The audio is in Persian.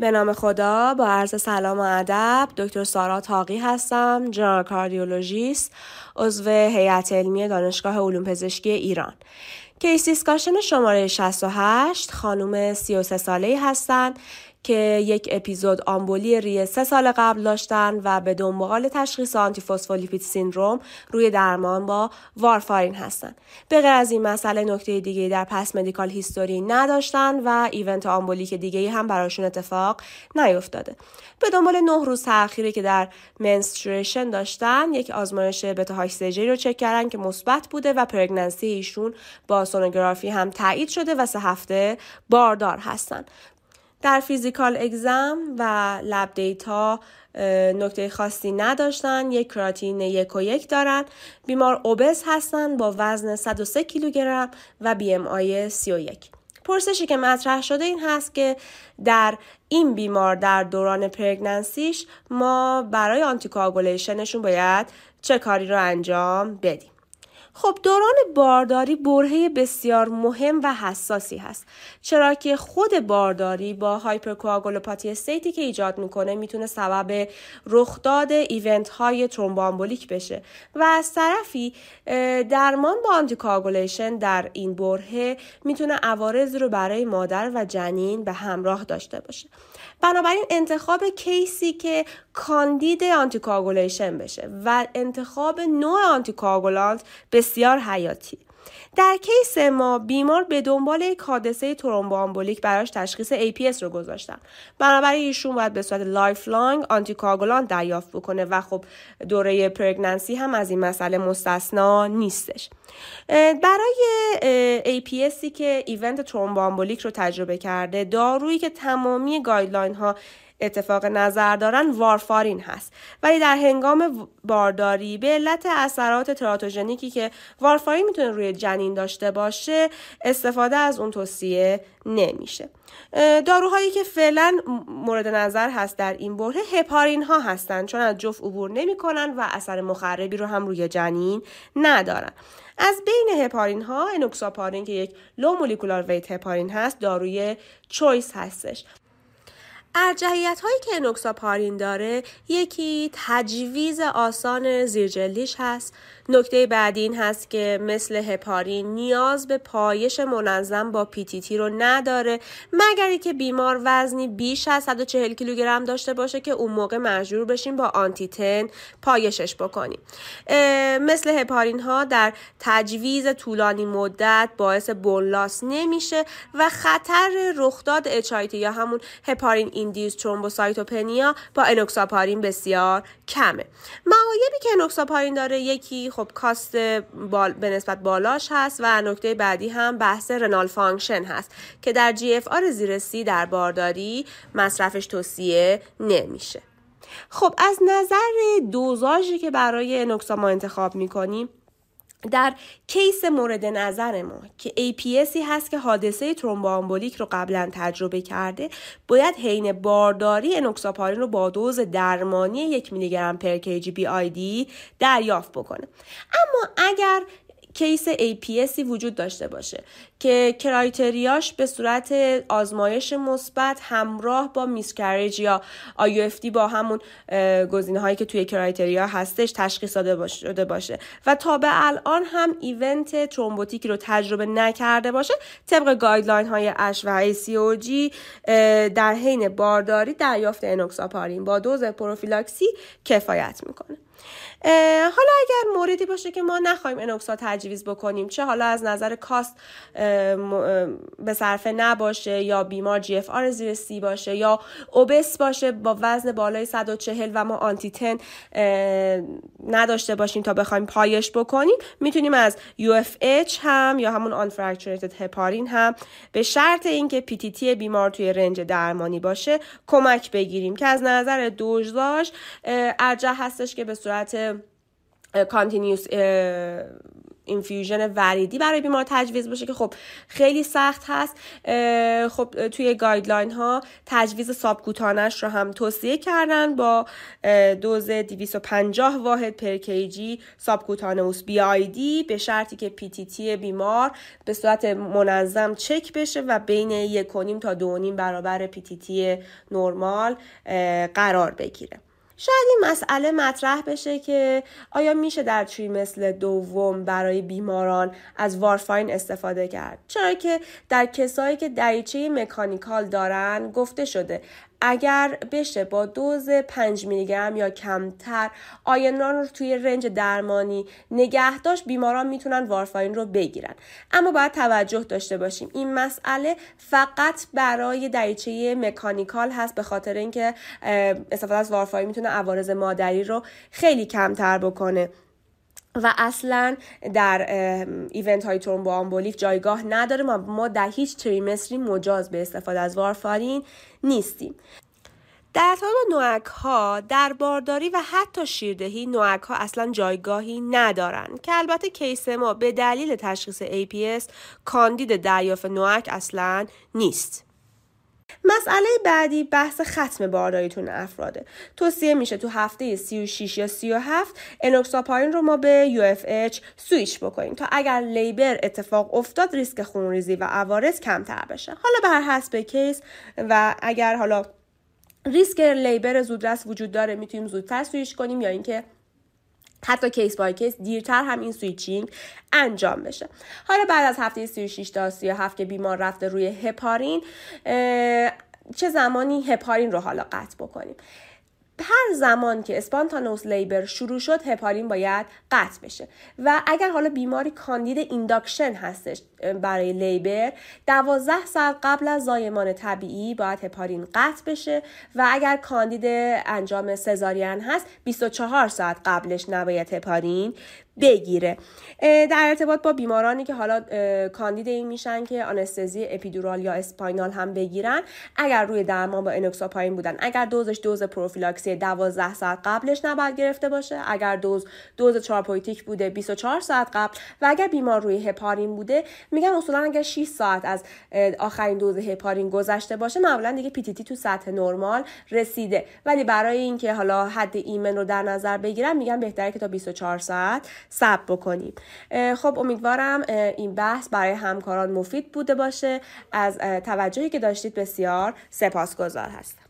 به نام خدا با عرض سلام و ادب دکتر سارا تاقی هستم general cardiologist عضو هیئت علمی دانشگاه علوم پزشکی ایران. case discussion شماره 68 خانم 33 ساله هستند که یک اپیزود آمبولی ریه سه سال قبل داشتن و به دنبال تشخیص antiphospholipid syndrome روی درمان با وارفارین هستن. به غیر از این مسئله نکته دیگه در past medical history نداشتن و event embolic دیگه هم براشون اتفاق نیفتاده. به دنبال نه روز تأخیری که در menstruation داشتن یک آزمایش beta hCG رو چک کردن که مثبت بوده و pregnancy ایشون با سونوگرافی هم تایید شده و سه هفته باردار هستن. در physical exam و lab data نکته خاصی نداشتن یک کراتین یک و یک دارن. بیمار obese هستن با وزن 103 کیلوگرم و BMI 31 پرسشی که مطرح شده این هست که در این بیمار در دوران pregnancy ش ما برای anticoagulation شون باید چه کاری رو انجام بدیم. خب دوران بارداری برهه بسیار مهم و حساسی هست. چرا که خود بارداری با hypercoagulopathy state ی که ایجاد می‌کنه می‌تونه سبب رخداد event های thromboembolic بشه و از طرفی درمان با anticoagulation در این برهه می‌تونه عوارض رو برای مادر و جنین به همراه داشته باشه. بنابراین انتخاب case ی که کاندید anticoagulation بشه و انتخاب نوع anticoagulant بسیار حیاتی. در case ما بیمار به دنبال یک حادثه thromboembolic براش تشخیص APS رو گذاشتن. بنابراین ایشون باید به صورت lifelong anticoagulant دریافت بکنه و خب دوره pregnancy هم از این مسئله مستثنا نیستش. برای APS ی که event thromboembolic رو تجربه کرده دارویی که تمامی guideline ها اتفاق نظر دارن وارفارین هست. ولی در هنگام بارداری به علت اثرات teratogenic ی که وارفارین می‌تونه روی جنین داشته باشه استفاده از اون توصیه نمیشه. داروهایی که فعلا مورد نظر هست در این بره هپارین ها هستند چون از جفت عبور نمی‌کنن و اثر مخربی رو هم روی جنین ندارن. از بین هپارین ها انوکساپارین که یک لو مولکولار ویت هپارین هست داروی چویس هستش. ارجحیت هایی که انوکساپارین داره یکی تجویز آسان زیرجلیش هست. نکته بعدی این هست که مثل هپارین نیاز به پایش منظم با پیتیتی رو نداره مگر که بیمار وزنی بیش از 140 کیلوگرم داشته باشه که اون موقع مجبور بشیم با anti-Xa پایشش بکنیم. مثل هپارین ها در تجویز طولانی مدت باعث bone loss نمیشه و خطر رخداد HIT یا همون heparin induced thrombocytopenia با انوکساپارین بسیار کمه. معایبی که انوکساپارین داره یکی خب cost به نسبت بالاش هست و نکته بعدی هم بحث renal function هست که در GFR زیر سی در بارداری مصرفش توصیه نمیشه. خب از نظر dosage ی که برای enoxa ما انتخاب می‌کنیم در case مورد نظر ما که APS ی هست که حادثه thromboembolic رو قبلا تجربه کرده باید حین بارداری انوکساپارین رو با دوز درمانی یک میلی گرم per kg BID دریافت بکنه. اما اگر کیس APS ای وجود داشته باشه که criteria اش به صورت آزمایش مثبت همراه با miscarriage یا IUFD با همون گزینه هایی که توی criteria هستش تشخیص داده شده باشه. و تا به الان هم event thrombotic ی رو تجربه نکرده باشه طبق guideline های ASH و ACOG در حین بارداری دریافت انوکساپارین با دوز prophylaxy کفایت می‌کنه. حالا اگر موردی باشه که ما نخواهیم انوکسا تجویز بکنیم چه حالا از نظر cost به صرفه نباشه یا بیمار GFR زیر سی باشه یا obese باشه با وزن بالای 140 و ما anti-Xa نداشته باشیم تا بخوایم پایش بکنیم می‌تونیم از UFH یا همون آن هپارین هم به شرط اینکه PTT بیمار توی رنج درمانی باشه کمک بگیریم که از نظر دوزاش ارجح هستش که به صورت continuous infusion وریدی برای بیمار تجویز بشه که خب خیلی سخت هست. خب توی guideline ها تجویز subcutaneous ش رو هم توصیه کردن با دوز 250 واحد per kg subcutaneous BID به شرطی که PTT بیمار به صورت منظم چک بشه و بین یک تا دو برابر پی تی تی نرمال قرار بگیره. شاید این مسئله مطرح بشه که آیا میشه در مثل دوم برای بیماران از وارفاین استفاده کرد؟ چرا که در کسایی که دریچه مکانیکال دارن گفته شده اگر بشه با دوز 5 میلی گرم یا کمتر آینان رو توی رنج درمانی نگه داشت بیماران می‌تونن وارفارین رو بگیرن. اما باید توجه داشته باشیم. این مسئله فقط برای دریچه mechanical هست به خاطر اینکه استفاده از وارفارین می‌تونه عوارض مادری رو خیلی کمتر بکنه. و اصلا در event های thromboembolic جایگاه نداره ما, ما در هیچ trimester ی مجاز به استفاده از وارفارین نیستیم. در ارتباط NOAC ها در بارداری و حتی شیردهی NOAC ها اصلا جایگاهی ندارند که البته کیس ما به دلیل تشخیص APS کاندید دریافت NOAC اصلا نیست. مسئله بعدی بحث ختم بارداری تو این افراده. توصیه میشه تو هفته 36 یا 37 انوکساپارین رو ما به UFH سویچ بکنیم تا اگر labor اتفاق افتاد ریسک خونریزی و عوارض کمتر بشه. حالا بر حسب کیس و اگر حالا ریسک labor زودرس وجود داره می‌تونیم زودتر سویچ کنیم یا اینکه حتی case by case دیرتر هم این switching انجام بشه. حالا بعد از هفته 36 تا 37 که بیمار رفته روی هپارین چه زمانی هپارین رو حالا قطع بکنیم. هر زمان که spontaneous labor شروع شد هپارین باید قطع بشه. و اگر حالا بیماری کاندید induction هستش برای labor دوازده ساعت قبل از زایمان طبیعی باید هپارین قطع بشه و اگر کاندید انجام سزارین هست 24 ساعت قبلش نباید هپارین. بگیره. در ارتباط با بیمارانی که حالا کاندید این میشن که anesthesia ی epidural یا spinal هم بگیرن اگر روی درمان با انوکساپارین بودن اگر دوزش دوز prophylaxy 12 ساعت قبلش نباید گرفته باشه اگر دوز دوز therapeutic بوده 24 ساعت قبل و اگر بیمار روی هپارین بوده میگن اصولا اگر 6 ساعت از آخرین دوز هپارین گذشته باشه معمولا دیگه پیتیتی تو سطح نرمال رسیده. ولی برای اینکه حالا حد ایمن رو در نظر بگیرن میگن بهتره که تا 24 ساعت ثبت بکنیم. خب امیدوارم این بحث برای همکاران مفید بوده باشه. از توجهی که داشتید بسیار سپاسگزار هستم.